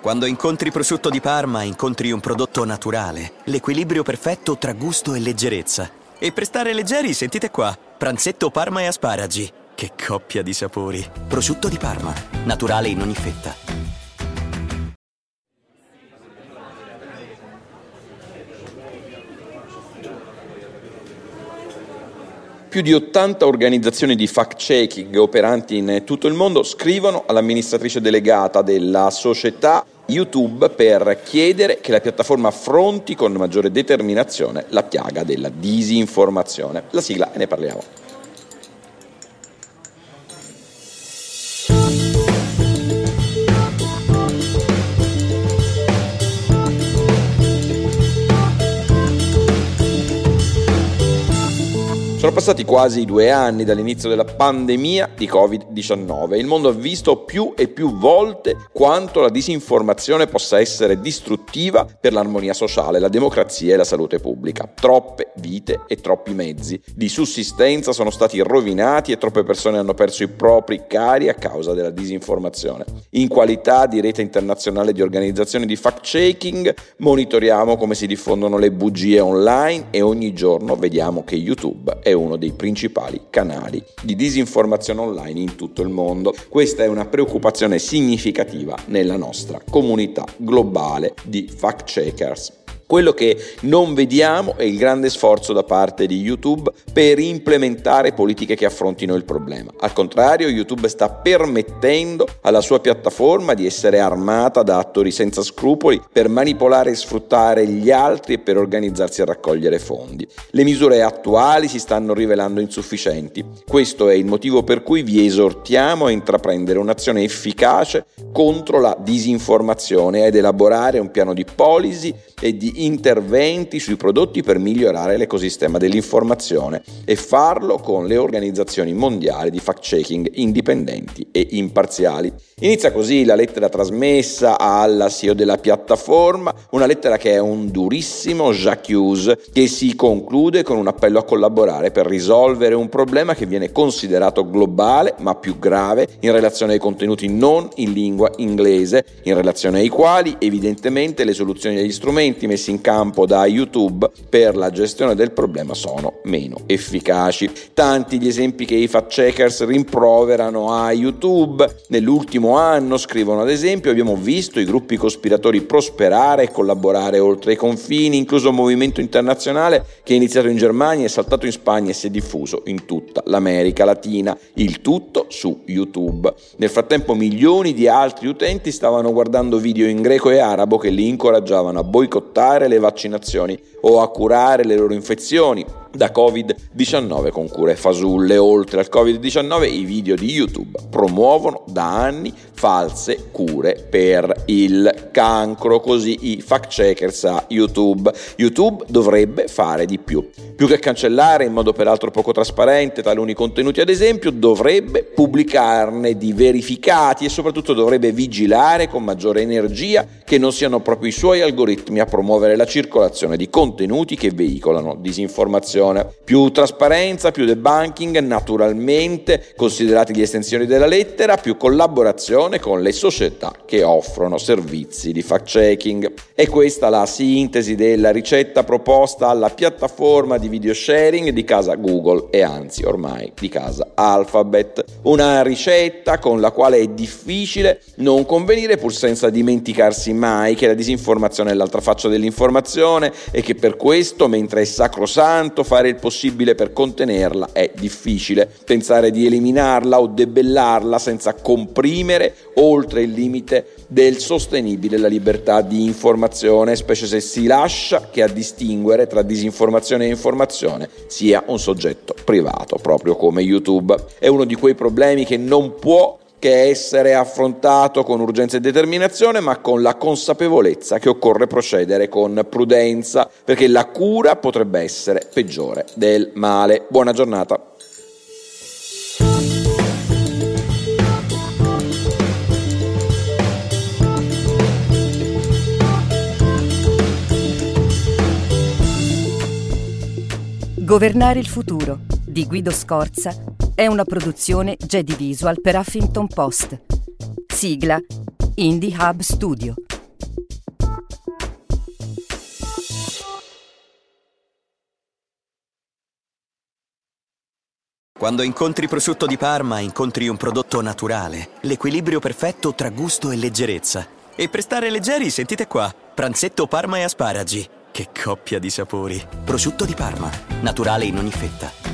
Quando incontri prosciutto di Parma, incontri un prodotto naturale, l'equilibrio perfetto tra gusto e leggerezza. E per stare leggeri, sentite qua, pranzetto Parma e asparagi. Che coppia di sapori. Prosciutto di Parma, naturale in ogni fetta. Più di 80 organizzazioni di fact-checking operanti in tutto il mondo scrivono all'amministratrice delegata della società YouTube per chiedere che la piattaforma affronti con maggiore determinazione la piaga della disinformazione. La sigla e ne parliamo. Sono passati quasi due anni dall'inizio della pandemia di Covid-19 e il mondo ha visto più e più volte quanto la disinformazione possa essere distruttiva per l'armonia sociale, la democrazia e la salute pubblica. Troppe vite e troppi mezzi di sussistenza sono stati rovinati e troppe persone hanno perso i propri cari a causa della disinformazione. In qualità di rete internazionale di organizzazioni di fact-checking monitoriamo come si diffondono le bugie online e ogni giorno vediamo che YouTube è è uno dei principali canali di disinformazione online in tutto il mondo. Questa è una preoccupazione significativa nella nostra comunità globale di fact checkers. Quello che non vediamo è il grande sforzo da parte di YouTube per implementare politiche che affrontino il problema. Al contrario, YouTube sta permettendo alla sua piattaforma di essere armata da attori senza scrupoli per manipolare e sfruttare gli altri e per organizzarsi a raccogliere fondi. Le misure attuali si stanno rivelando insufficienti. Questo è il motivo per cui vi esortiamo a intraprendere un'azione efficace contro la disinformazione ed elaborare un piano di policy e di interventi sui prodotti per migliorare l'ecosistema dell'informazione e farlo con le organizzazioni mondiali di fact-checking indipendenti e imparziali. Inizia così la lettera trasmessa alla CEO della piattaforma, una lettera che è un durissimo j'accuse che si conclude con un appello a collaborare per risolvere un problema che viene considerato globale ma più grave in relazione ai contenuti non in lingua inglese, in relazione ai quali evidentemente le soluzioni e gli strumenti messi in campo da YouTube per la gestione del problema sono meno efficaci. Tanti gli esempi che i fact checkers rimproverano a YouTube. Nell'ultimo anno, scrivono ad esempio, abbiamo visto i gruppi cospiratori prosperare e collaborare oltre i confini, incluso un movimento internazionale che è iniziato in Germania, è saltato in Spagna e si è diffuso in tutta l'America Latina, il tutto su YouTube. Nel frattempo milioni di altri utenti stavano guardando video in greco e arabo che li incoraggiavano a boicottare le vaccinazioni o a curare le loro infezioni da Covid-19 con cure fasulle. Oltre al Covid-19 i video di YouTube promuovono da anni false cure per il cancro, così i fact checkers a YouTube. YouTube dovrebbe fare di più. Più che cancellare in modo peraltro poco trasparente taluni contenuti ad esempio, dovrebbe pubblicarne di verificati e soprattutto dovrebbe vigilare con maggiore energia che non siano proprio i suoi algoritmi a promuovere la circolazione di contenuti che veicolano disinformazione informazione. Più trasparenza, più debunking, naturalmente, considerati le estensioni della lettera, più collaborazione con le società che offrono servizi di fact-checking. E questa la sintesi della ricetta proposta alla piattaforma di video sharing di casa Google e anzi ormai di casa Alphabet. Una ricetta con la quale è difficile non convenire pur senza dimenticarsi mai che la disinformazione è l'altra faccia dell'informazione e che per questo, mentre è sacrosanto fare il possibile per contenerla è difficile. Pensare di eliminarla o debellarla senza comprimere oltre il limite del sostenibile la libertà di informazione, specie se si lascia che a distinguere tra disinformazione e informazione sia un soggetto privato, proprio come YouTube. È uno di quei problemi che non può che essere affrontato con urgenza e determinazione, ma con la consapevolezza che occorre procedere con prudenza, perché la cura potrebbe essere peggiore del male. Buona giornata. Governare il futuro di Guido Scorza è una produzione Jedi Visual per Huffington Post. Sigla Indie Hub Studio. Quando incontri prosciutto di Parma, incontri un prodotto naturale, l'equilibrio perfetto tra gusto e leggerezza. E per stare leggeri, sentite qua, pranzetto Parma e asparagi. Che coppia di sapori. Prosciutto di Parma, naturale in ogni fetta.